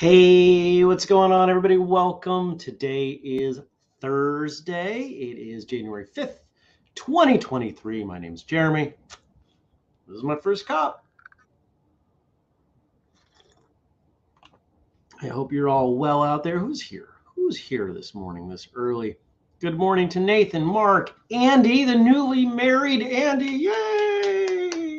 Hey, what's going on, everybody? Welcome. Today is Thursday. It is January 5th, 2023. My name's Jeremy. This is my first cup. I hope you're all well out there. Who's here? Who's here this morning, this early? Good morning to Nathan, Mark, Andy, the newly married Andy. Yay!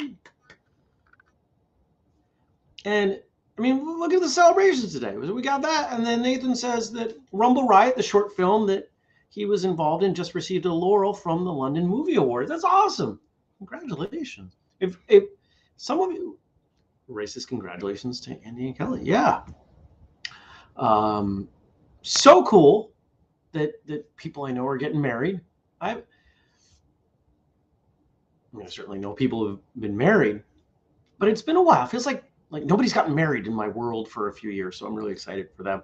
And I mean, look at the celebrations today. We got that. And then Nathan says that Rumble Riot, the short film that he was involved in, just received a laurel from the London Movie Awards. That's awesome. Congratulations. If, if some of you, racist congratulations to Andy and Kelly. Yeah. Um, so cool that, that people I know are getting married. I, I mean, I certainly know people who've been married, but it's been a while. It feels like like nobody's gotten married in my world for a few years, so I'm really excited for them.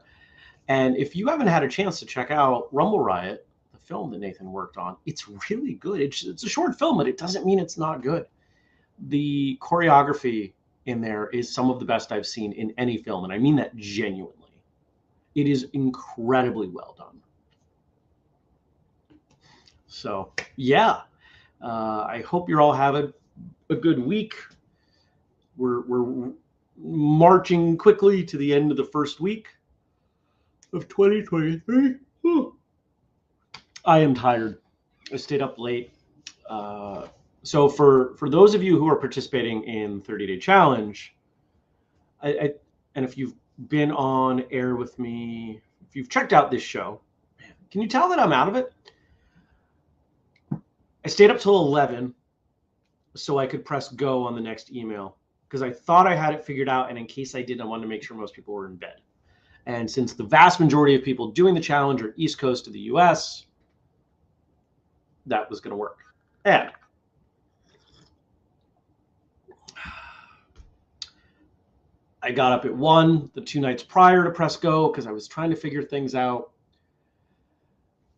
And if you haven't had a chance to check out Rumble Riot, the film that Nathan worked on, it's really good. It's, it's a short film, but it doesn't mean it's not good. The choreography in there is some of the best I've seen in any film, and I mean that genuinely. It is incredibly well done. So, yeah, uh, I hope you're all having a good week. We're, we're marching quickly to the end of the first week of 2023. I am tired. I stayed up late. Uh, so for for those of you who are participating in 30 day challenge, I, I, and if you've been on air with me, if you've checked out this show, can you tell that I'm out of it? I stayed up till 11 so I could press go on the next email because I thought I had it figured out. And in case I didn't, I wanted to make sure most people were in bed. And since the vast majority of people doing the challenge are East Coast of the US, that was going to work. And I got up at one the two nights prior to press go because I was trying to figure things out.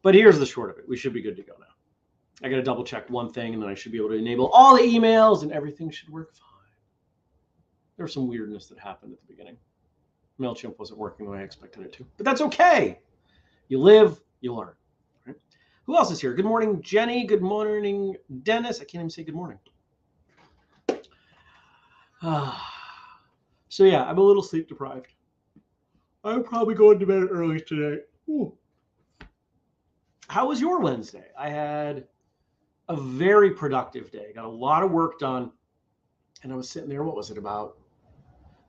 But here's the short of it we should be good to go now. I got to double check one thing and then I should be able to enable all the emails and everything should work fine there was some weirdness that happened at the beginning. MailChimp wasn't working the way I expected it to, but that's okay. You live, you learn. Right? Who else is here? Good morning, Jenny. Good morning, Dennis. I can't even say good morning. Ah. So, yeah, I'm a little sleep deprived. I'm probably going to bed early today. Ooh. How was your Wednesday? I had a very productive day. Got a lot of work done. And I was sitting there, what was it, about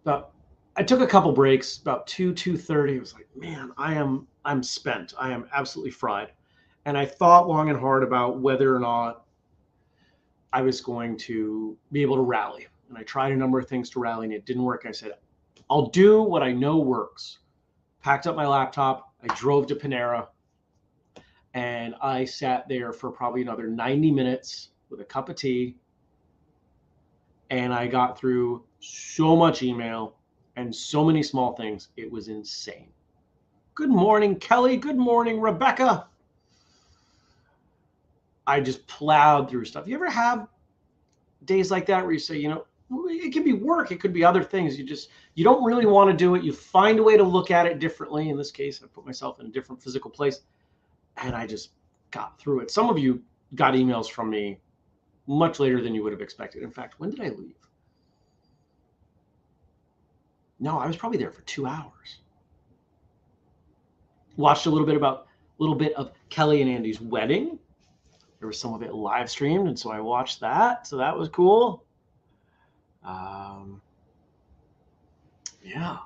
about I took a couple breaks, about two, two thirty. I was like, man, I am I'm spent. I am absolutely fried. And I thought long and hard about whether or not I was going to be able to rally. And I tried a number of things to rally and it didn't work. I said, I'll do what I know works. Packed up my laptop. I drove to Panera and I sat there for probably another 90 minutes with a cup of tea. And I got through so much email and so many small things. It was insane. Good morning, Kelly. Good morning, Rebecca. I just plowed through stuff. You ever have days like that where you say, you know, it could be work, it could be other things. You just you don't really want to do it. You find a way to look at it differently. In this case, I put myself in a different physical place, and I just got through it. Some of you got emails from me much later than you would have expected. In fact, when did I leave? No, I was probably there for two hours. Watched a little bit about a little bit of Kelly and Andy's wedding. There was some of it live streamed, and so I watched that. So that was cool. Um, yeah,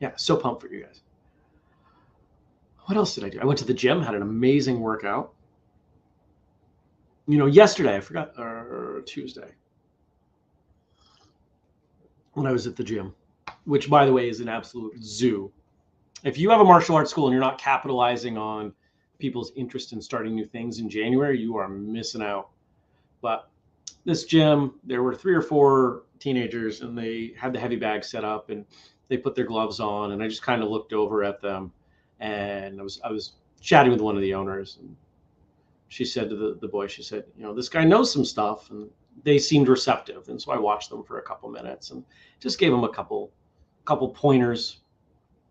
yeah, so pumped for you guys. What else did I do? I went to the gym, had an amazing workout. You know, yesterday I forgot, or Tuesday, when I was at the gym, which by the way is an absolute zoo. If you have a martial arts school and you're not capitalizing on people's interest in starting new things in January, you are missing out. But this gym, there were three or four teenagers and they had the heavy bag set up and they put their gloves on and I just kind of looked over at them and I was I was chatting with one of the owners and she said to the, the boy, she said, you know, this guy knows some stuff and they seemed receptive. And so I watched them for a couple minutes and just gave them a couple couple pointers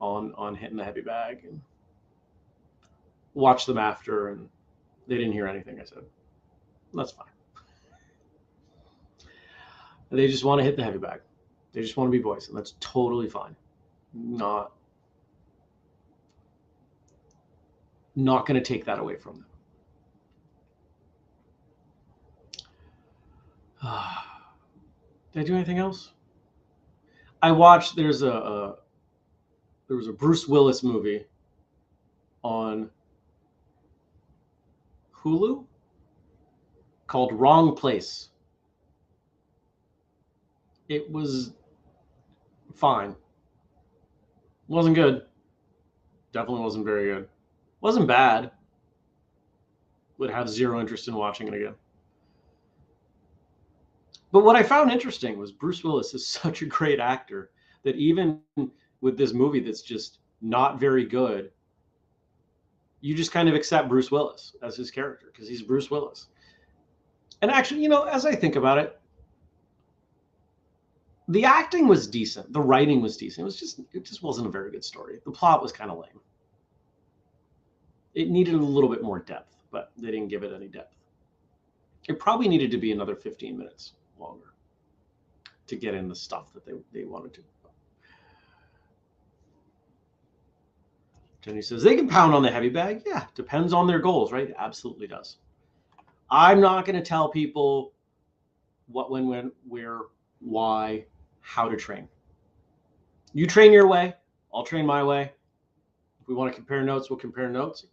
on on hitting the heavy bag and watched them after and they didn't hear anything I said. That's fine. They just want to hit the heavy bag. They just want to be boys, and that's totally fine. Not not going to take that away from them. Did I do anything else? I watched. There's a, a there was a Bruce Willis movie on Hulu called Wrong Place. It was fine. Wasn't good. Definitely wasn't very good. Wasn't bad. Would have zero interest in watching it again. But what I found interesting was Bruce Willis is such a great actor that even with this movie that's just not very good, you just kind of accept Bruce Willis as his character because he's Bruce Willis. And actually, you know, as I think about it, the acting was decent. The writing was decent. It was just it just wasn't a very good story. The plot was kind of lame. It needed a little bit more depth, but they didn't give it any depth. It probably needed to be another 15 minutes longer to get in the stuff that they, they wanted to. Jenny says they can pound on the heavy bag. Yeah, depends on their goals, right? It absolutely does. I'm not going to tell people what, when, when, where, why, how to train. You train your way. I'll train my way. If we want to compare notes, we'll compare notes.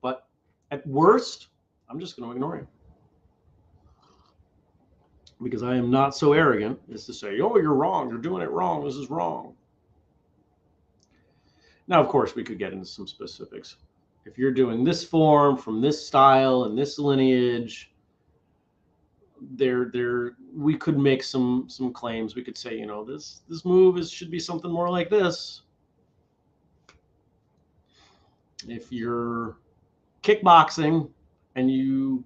But at worst, I'm just going to ignore you because I am not so arrogant as to say, oh, you're wrong. You're doing it wrong. This is wrong. Now, of course, we could get into some specifics. If you're doing this form from this style and this lineage, there, there, we could make some some claims. We could say, you know, this this move is should be something more like this. If you're kickboxing and you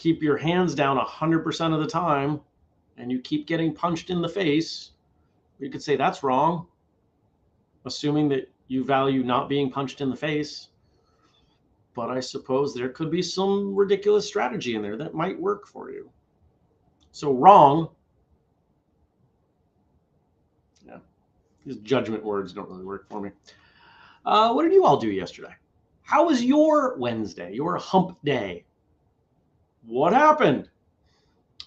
keep your hands down 100% of the time and you keep getting punched in the face, you could say that's wrong, assuming that you value not being punched in the face. But I suppose there could be some ridiculous strategy in there that might work for you. So, wrong. Yeah, these judgment words don't really work for me. Uh, what did you all do yesterday? How was your Wednesday, your hump day? What happened?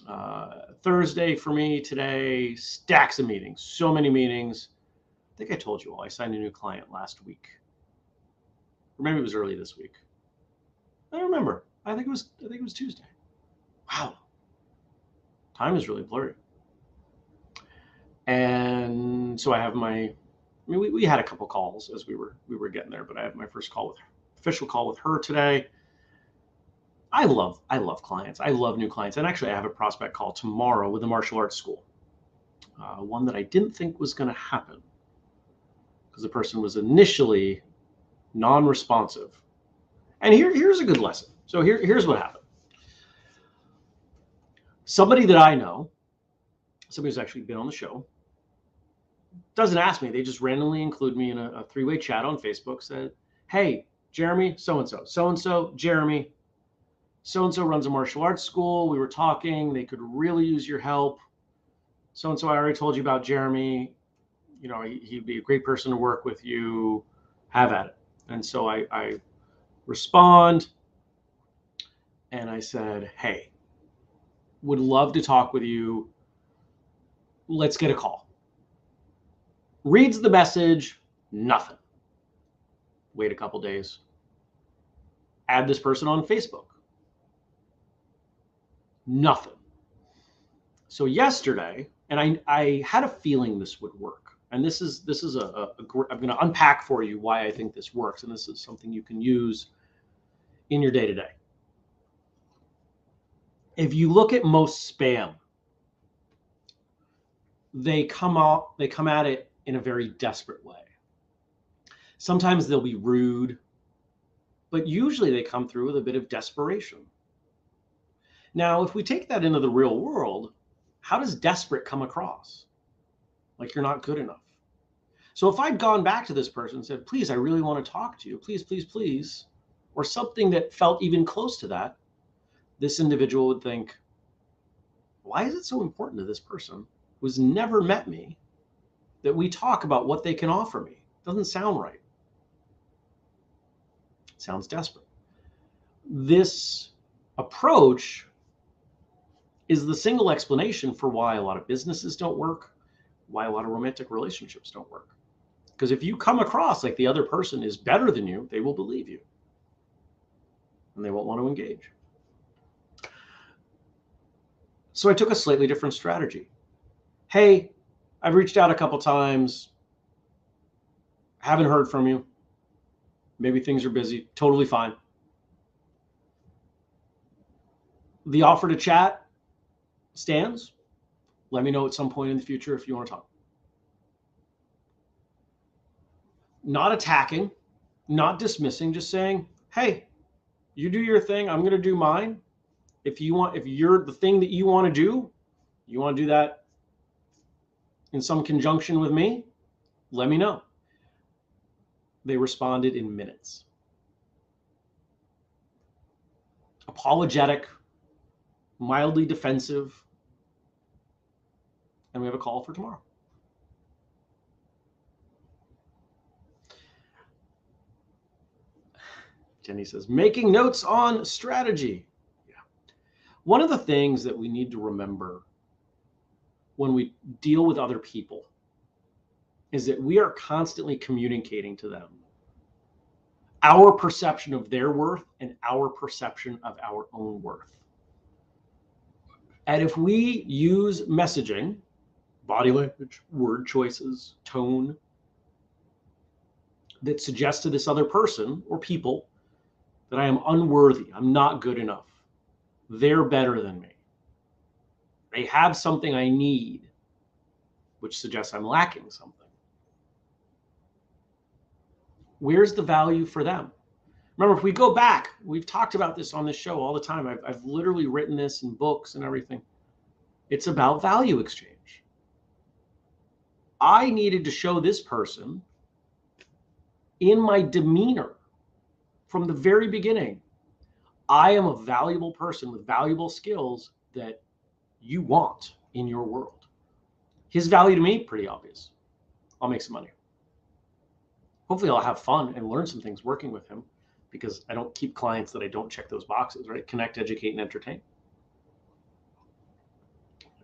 Uh, Thursday for me today, stacks of meetings, so many meetings. I think I told you all I signed a new client last week. Or maybe it was early this week. I don't remember. I think it was I think it was Tuesday. Wow. Time is really blurry. And so I have my I mean we, we had a couple calls as we were we were getting there, but I have my first call with official call with her today. I love I love clients. I love new clients. And actually, I have a prospect call tomorrow with a martial arts school. Uh, one that I didn't think was going to happen because the person was initially non-responsive. And here, here's a good lesson. So here, here's what happened. Somebody that I know, somebody who's actually been on the show, doesn't ask me. They just randomly include me in a, a three-way chat on Facebook. Said, "Hey, Jeremy, so and so, so and so, Jeremy, so and so runs a martial arts school. We were talking, they could really use your help. So and so, I already told you about Jeremy. You know, he, would be a great person to work with you. Have at it. And so I, I respond and I said, Hey, would love to talk with you. Let's get a call. Reads the message, nothing. Wait a couple days. Add this person on Facebook nothing. So yesterday, and I, I had a feeling this would work. And this is this is a, a, a I'm going to unpack for you why I think this works, and this is something you can use in your day to day. If you look at most spam, they come out they come at it in a very desperate way. Sometimes they'll be rude, but usually they come through with a bit of desperation. Now, if we take that into the real world, how does desperate come across? Like you're not good enough. So if I'd gone back to this person and said, please, I really want to talk to you, please, please, please, or something that felt even close to that, this individual would think, why is it so important to this person who's never met me that we talk about what they can offer me? Doesn't sound right. Sounds desperate. This approach is the single explanation for why a lot of businesses don't work, why a lot of romantic relationships don't work. Because if you come across like the other person is better than you, they will believe you and they won't want to engage. So I took a slightly different strategy. Hey, I've reached out a couple times, haven't heard from you. Maybe things are busy. Totally fine. The offer to chat stands. Let me know at some point in the future if you want to talk. Not attacking, not dismissing, just saying, hey, you do your thing. I'm going to do mine. If you want, if you're the thing that you want to do, you want to do that in some conjunction with me, let me know. They responded in minutes. Apologetic, mildly defensive. And we have a call for tomorrow. Jenny says, making notes on strategy. Yeah. One of the things that we need to remember when we deal with other people is that we are constantly communicating to them our perception of their worth and our perception of our own worth. And if we use messaging, body language, word choices, tone, that suggest to this other person or people that I am unworthy, I'm not good enough, they're better than me, they have something I need, which suggests I'm lacking something where's the value for them? Remember, if we go back, we've talked about this on this show all the time. I've, I've literally written this in books and everything. It's about value exchange. I needed to show this person in my demeanor from the very beginning I am a valuable person with valuable skills that you want in your world. His value to me, pretty obvious. I'll make some money hopefully I'll have fun and learn some things working with him because I don't keep clients that I don't check those boxes, right? Connect, educate, and entertain.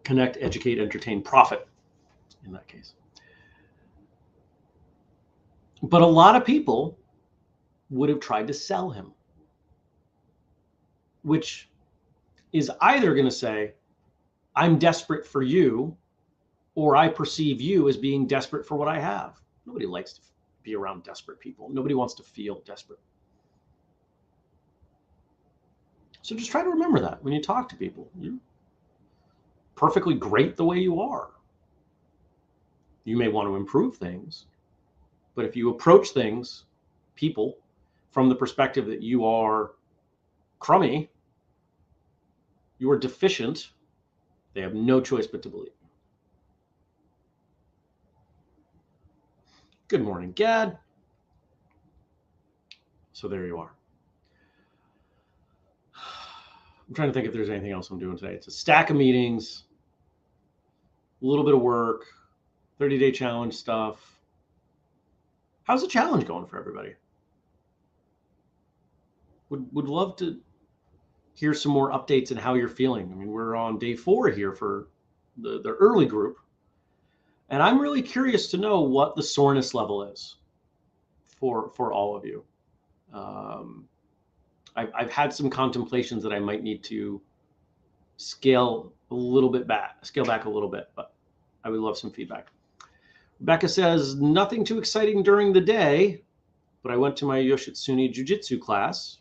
Connect, educate, entertain, profit in that case. But a lot of people would have tried to sell him, which is either going to say, I'm desperate for you, or I perceive you as being desperate for what I have. Nobody likes to be around desperate people. Nobody wants to feel desperate. So just try to remember that when you talk to people. You're perfectly great the way you are. You may want to improve things, but if you approach things, people, from the perspective that you are crummy, you are deficient, they have no choice but to believe. Good morning, Gad. So there you are. I'm trying to think if there's anything else I'm doing today. It's a stack of meetings, a little bit of work, 30 day challenge stuff. How's the challenge going for everybody? Would would love to hear some more updates and how you're feeling. I mean, we're on day four here for the, the early group. And I'm really curious to know what the soreness level is for for all of you. Um, I've, I've had some contemplations that I might need to scale a little bit back, scale back a little bit, but I would love some feedback. Rebecca says, nothing too exciting during the day, but I went to my Yoshitsune Jiu-Jitsu class.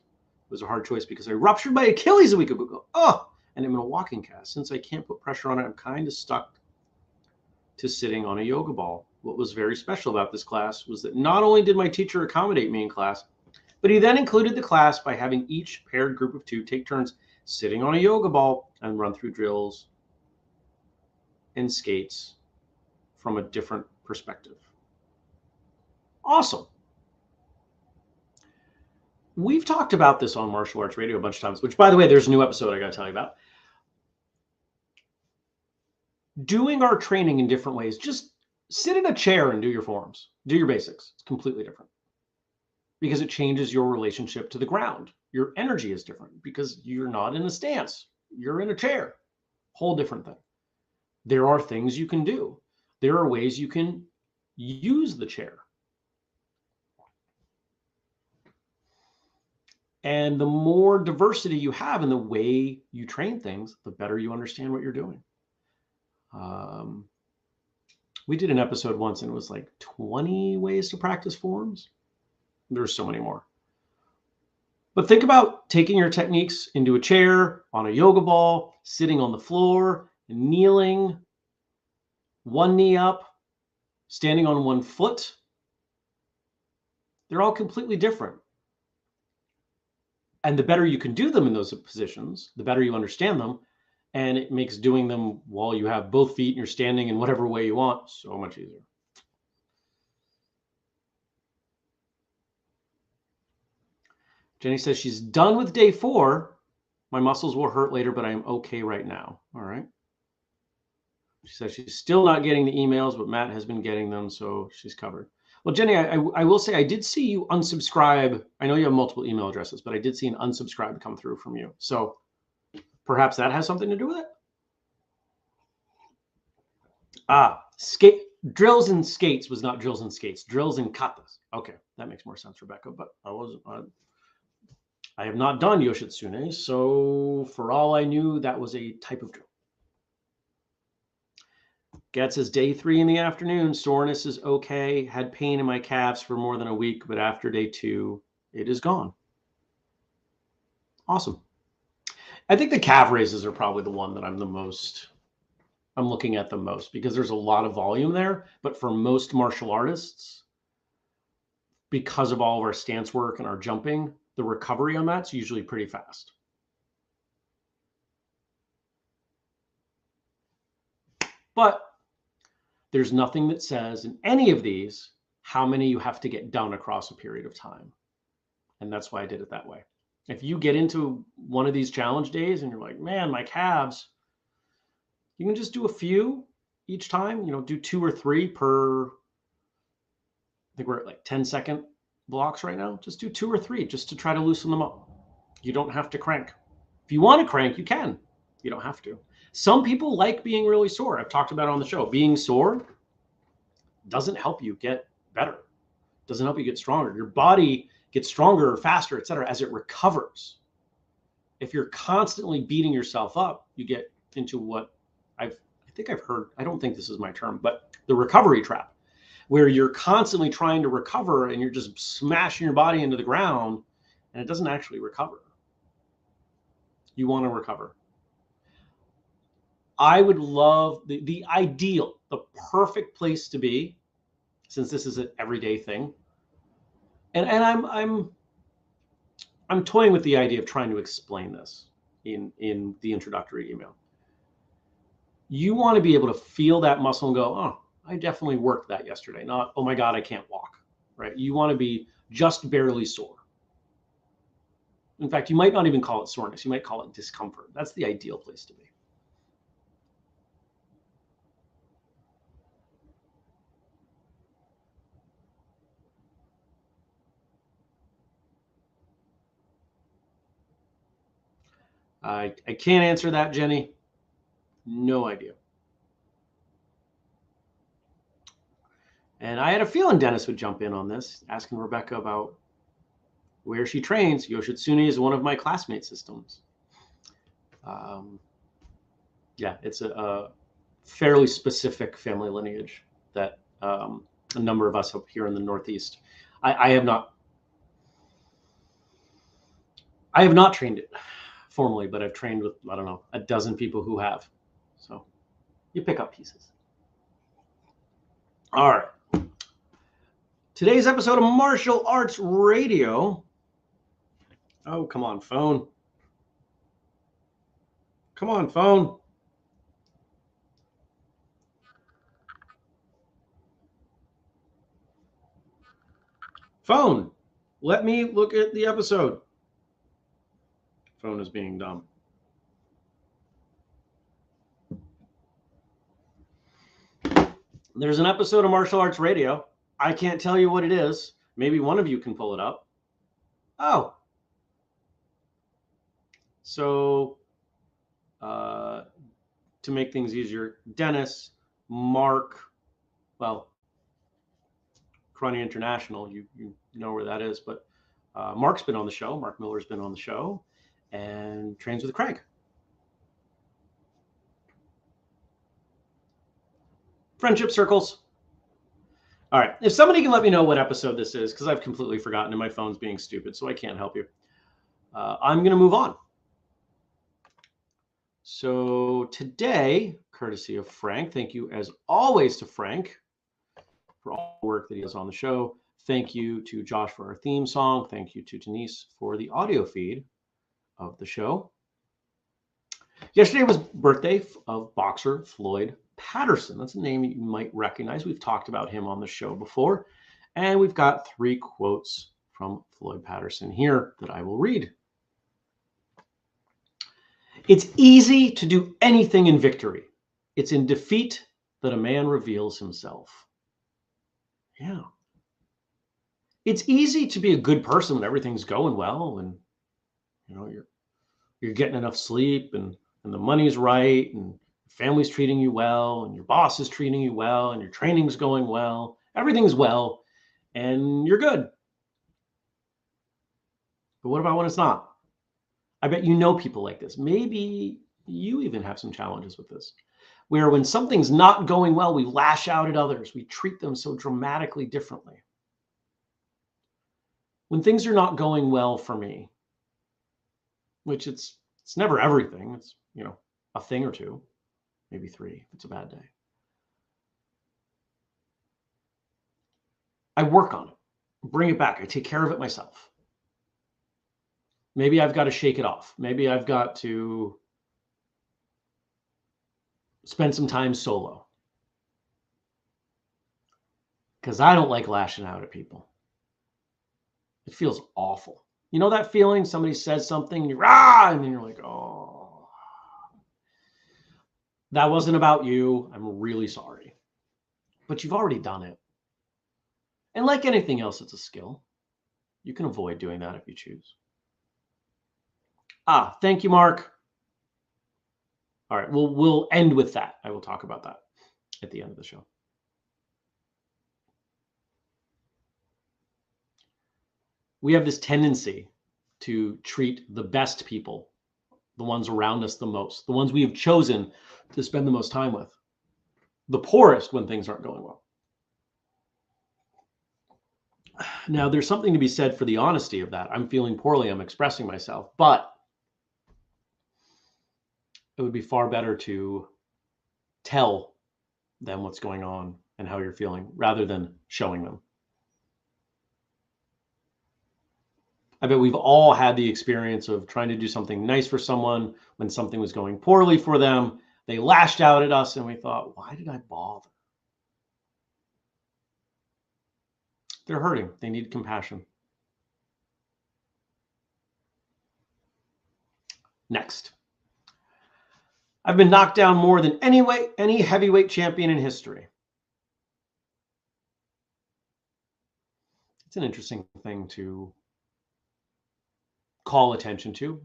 It was a hard choice because I ruptured my Achilles a week ago. Oh, and I'm in a walking cast. Since I can't put pressure on it, I'm kind of stuck to sitting on a yoga ball. What was very special about this class was that not only did my teacher accommodate me in class, but he then included the class by having each paired group of two take turns sitting on a yoga ball and run through drills and skates from a different perspective. Awesome. We've talked about this on Martial Arts Radio a bunch of times, which, by the way, there's a new episode I got to tell you about. Doing our training in different ways, just sit in a chair and do your forms, do your basics. It's completely different because it changes your relationship to the ground. Your energy is different because you're not in a stance, you're in a chair. Whole different thing. There are things you can do, there are ways you can use the chair. And the more diversity you have in the way you train things, the better you understand what you're doing. Um, we did an episode once and it was like 20 ways to practice forms. There's so many more. But think about taking your techniques into a chair, on a yoga ball, sitting on the floor, kneeling, one knee up, standing on one foot. They're all completely different. And the better you can do them in those positions, the better you understand them. And it makes doing them while you have both feet and you're standing in whatever way you want so much easier. Jenny says she's done with day four. My muscles will hurt later, but I'm okay right now. All right. She says she's still not getting the emails, but Matt has been getting them, so she's covered. Well, Jenny, I, I, will say I did see you unsubscribe. I know you have multiple email addresses, but I did see an unsubscribe come through from you. So perhaps that has something to do with it. Ah, skate drills and skates was not drills and skates. Drills and katas. Okay, that makes more sense, Rebecca. But I was I have not done yoshitsune, so for all I knew, that was a type of drill. Gets his day three in the afternoon, soreness is okay. Had pain in my calves for more than a week, but after day two, it is gone. Awesome. I think the calf raises are probably the one that I'm the most I'm looking at the most because there's a lot of volume there. But for most martial artists, because of all of our stance work and our jumping, the recovery on that's usually pretty fast. But there's nothing that says in any of these how many you have to get done across a period of time. And that's why I did it that way. If you get into one of these challenge days and you're like, man, my calves, you can just do a few each time, you know, do two or three per, I think we're at like 10 second blocks right now. Just do two or three just to try to loosen them up. You don't have to crank. If you want to crank, you can. You don't have to. Some people like being really sore. I've talked about it on the show. Being sore doesn't help you get better. Doesn't help you get stronger. Your body gets stronger, faster, et cetera, as it recovers. If you're constantly beating yourself up, you get into what I've I think I've heard, I don't think this is my term, but the recovery trap, where you're constantly trying to recover and you're just smashing your body into the ground and it doesn't actually recover. You want to recover. I would love the, the ideal, the perfect place to be, since this is an everyday thing. And and I'm I'm I'm toying with the idea of trying to explain this in in the introductory email. You want to be able to feel that muscle and go, oh, I definitely worked that yesterday. Not, oh my God, I can't walk. Right. You want to be just barely sore. In fact, you might not even call it soreness. You might call it discomfort. That's the ideal place to be. I, I can't answer that, Jenny. No idea. And I had a feeling Dennis would jump in on this, asking Rebecca about where she trains. Yoshitsune is one of my classmate systems. Um, yeah, it's a, a, fairly specific family lineage that um, a number of us up here in the Northeast. I, I have not. I have not trained it formally, but I've trained with, I don't know, a dozen people who have. So you pick up pieces. All right. Today's episode of Martial Arts Radio. Oh, come on, phone. Come on, phone. Phone, let me look at the episode. Phone is being dumb. There's an episode of Martial Arts Radio. I can't tell you what it is. Maybe one of you can pull it up. Oh. So, uh, to make things easier, Dennis, Mark, well, Crony International, you, you know where that is, but uh, Mark's been on the show. Mark Miller's been on the show and trains with Craig. Friendship circles. All right. If somebody can let me know what episode this is, because I've completely forgotten and my phone's being stupid, so I can't help you. Uh, I'm going to move on. So today, courtesy of Frank, thank you as always to Frank for all the work that he does on the show. Thank you to Josh for our theme song. Thank you to Denise for the audio feed of the show. Yesterday was birthday of boxer Floyd Patterson. That's a name you might recognize. We've talked about him on the show before. And we've got three quotes from Floyd Patterson here that I will read. It's easy to do anything in victory. It's in defeat that a man reveals himself. Yeah. It's easy to be a good person when everything's going well and you know you're you're getting enough sleep and and the money's right and family's treating you well and your boss is treating you well and your training's going well everything's well and you're good. But what about when it's not? I bet you know people like this. Maybe you even have some challenges with this where when something's not going well we lash out at others. We treat them so dramatically differently. When things are not going well for me which it's it's never everything it's you know a thing or two maybe three if it's a bad day. I work on it, bring it back. I take care of it myself. Maybe I've got to shake it off. Maybe I've got to spend some time solo. Because I don't like lashing out at people. It feels awful. You know that feeling somebody says something and you're ah, and then you're like, oh that wasn't about you. I'm really sorry. But you've already done it. And like anything else, it's a skill. You can avoid doing that if you choose. Ah, thank you, Mark. All right, we'll we'll end with that. I will talk about that at the end of the show. We have this tendency to treat the best people, the ones around us the most, the ones we have chosen to spend the most time with, the poorest when things aren't going well. Now, there's something to be said for the honesty of that. I'm feeling poorly, I'm expressing myself, but it would be far better to tell them what's going on and how you're feeling rather than showing them. I bet we've all had the experience of trying to do something nice for someone when something was going poorly for them they lashed out at us, and we thought, why did I bother? They're hurting. They need compassion. Next. I've been knocked down more than any any heavyweight champion in history. It's an interesting thing to call attention to.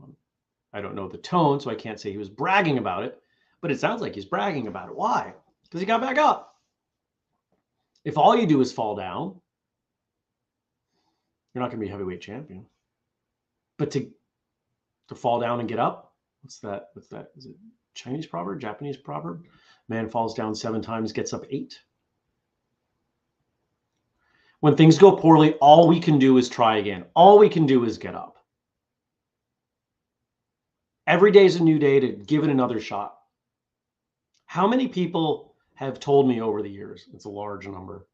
I don't know the tone, so I can't say he was bragging about it but it sounds like he's bragging about it. Why? Because he got back up. If all you do is fall down, you're not going to be a heavyweight champion. But to to fall down and get up, what's that? What's that? Is it Chinese proverb, Japanese proverb? Man falls down seven times, gets up eight. When things go poorly, all we can do is try again. All we can do is get up. Every day is a new day to give it another shot. How many people have told me over the years, it's a large number,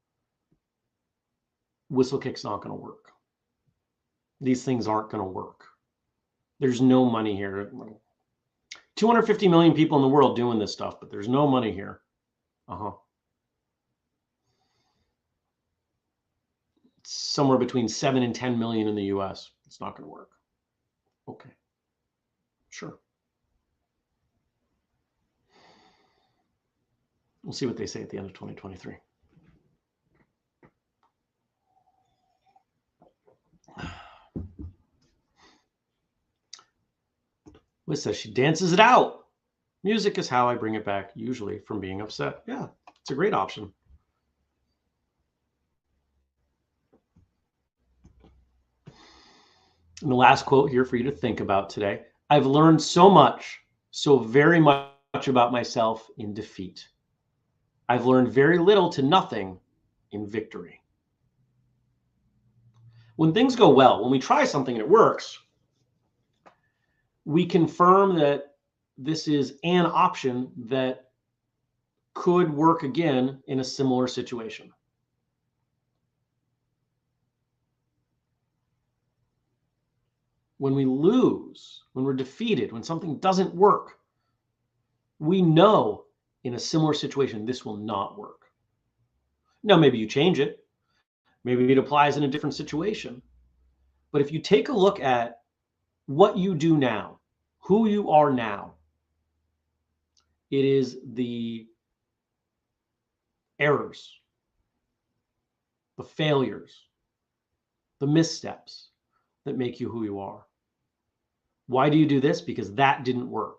whistlekick's not going to work. These things aren't going to work. There's no money here. 250 million people in the world doing this stuff, but there's no money here. Uh huh. somewhere between 7 and 10 million in the US. It's not going to work. Okay. Sure. We'll see what they say at the end of 2023. Liz says she dances it out. Music is how I bring it back, usually from being upset. Yeah, it's a great option. And the last quote here for you to think about today I've learned so much, so very much about myself in defeat. I've learned very little to nothing in victory. When things go well, when we try something and it works, we confirm that this is an option that could work again in a similar situation. When we lose, when we're defeated, when something doesn't work, we know in a similar situation this will not work. Now, maybe you change it, maybe it applies in a different situation. But if you take a look at what you do now, who you are now, it is the errors, the failures, the missteps that make you who you are. Why do you do this? Because that didn't work.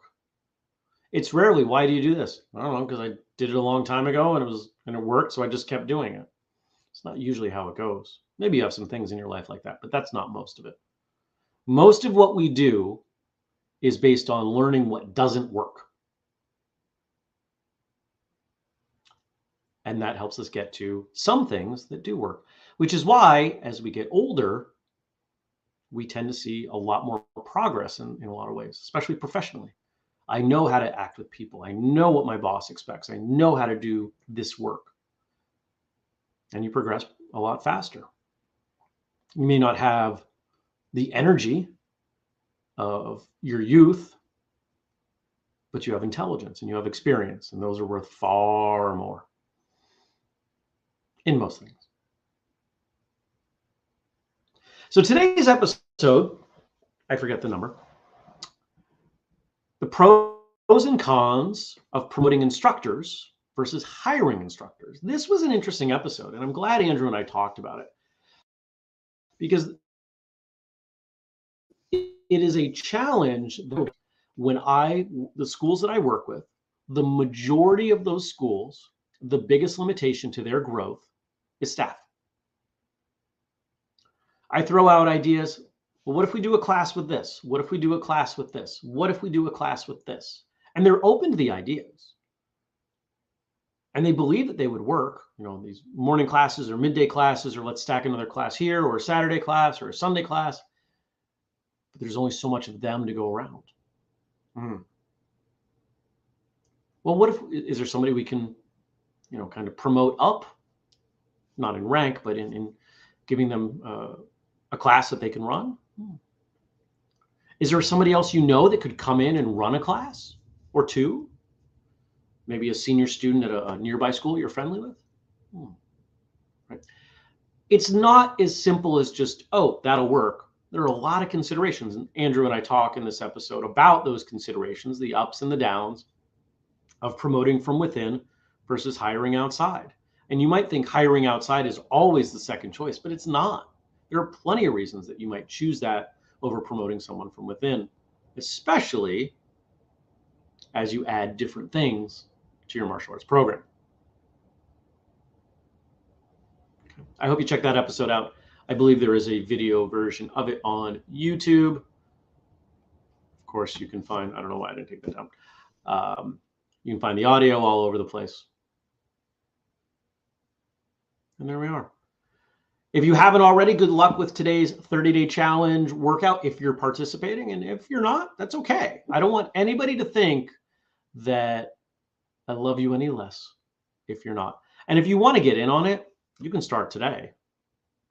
It's rarely, why do you do this? I don't know, because I did it a long time ago and it was and it worked, so I just kept doing it. It's not usually how it goes. Maybe you have some things in your life like that, but that's not most of it. Most of what we do is based on learning what doesn't work. And that helps us get to some things that do work, which is why as we get older, we tend to see a lot more progress in, in a lot of ways, especially professionally. I know how to act with people. I know what my boss expects. I know how to do this work. And you progress a lot faster. You may not have the energy of your youth, but you have intelligence and you have experience, and those are worth far more in most things. So today's episode, I forget the number, the pros and cons of promoting instructors versus hiring instructors. This was an interesting episode, and I'm glad Andrew and I talked about it because it is a challenge when I, the schools that I work with, the majority of those schools, the biggest limitation to their growth is staff. I throw out ideas. Well, what if we do a class with this? What if we do a class with this? What if we do a class with this? And they're open to the ideas. And they believe that they would work, you know, these morning classes or midday classes, or let's stack another class here, or a Saturday class or a Sunday class but there's only so much of them to go around. Mm. Well, what if is there somebody we can, you know, kind of promote up, not in rank, but in, in giving them uh, a class that they can run? Hmm. Is there somebody else you know that could come in and run a class or two? Maybe a senior student at a, a nearby school you're friendly with? Hmm. Right. It's not as simple as just, oh, that'll work there are a lot of considerations. And Andrew and I talk in this episode about those considerations, the ups and the downs of promoting from within versus hiring outside. And you might think hiring outside is always the second choice, but it's not. There are plenty of reasons that you might choose that over promoting someone from within, especially as you add different things to your martial arts program. I hope you check that episode out. I believe there is a video version of it on YouTube. Of course, you can find, I don't know why I didn't take that down. Um, you can find the audio all over the place. And there we are. If you haven't already, good luck with today's 30 day challenge workout if you're participating. And if you're not, that's okay. I don't want anybody to think that I love you any less if you're not. And if you want to get in on it, you can start today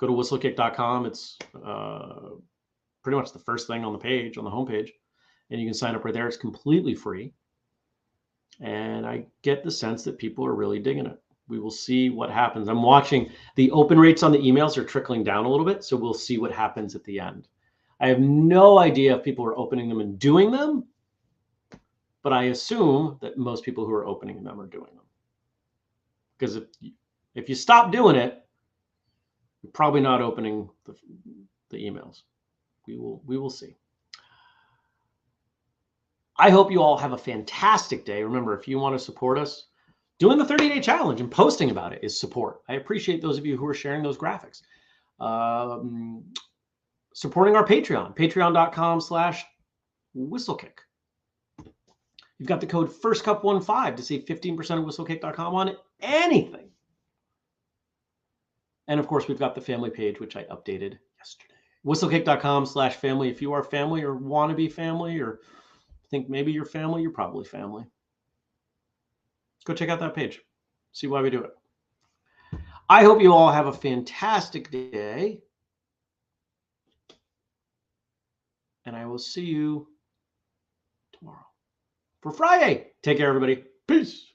go to whistlekick.com. It's uh, pretty much the first thing on the page, on the homepage. And you can sign up right there. It's completely free. And I get the sense that people are really digging it. We will see what happens. I'm watching the open rates on the emails are trickling down a little bit, so we'll see what happens at the end. I have no idea if people are opening them and doing them, but I assume that most people who are opening them are doing them. Because if if you stop doing it, you're probably not opening the, the emails. We will we will see. I hope you all have a fantastic day. Remember, if you want to support us, doing the 30 day challenge and posting about it is support. I appreciate those of you who are sharing those graphics. Um, supporting our Patreon, patreon.com slash whistlekick. You've got the code FIRSTCUP15 to save 15% of whistlekick.com on anything. And of course, we've got the family page, which I updated yesterday. Whistlekick.com slash family. If you are family or want to be family or think maybe you're family, you're probably family. Go check out that page. See why we do it. I hope you all have a fantastic day. And I will see you tomorrow for Friday. Take care, everybody. Peace.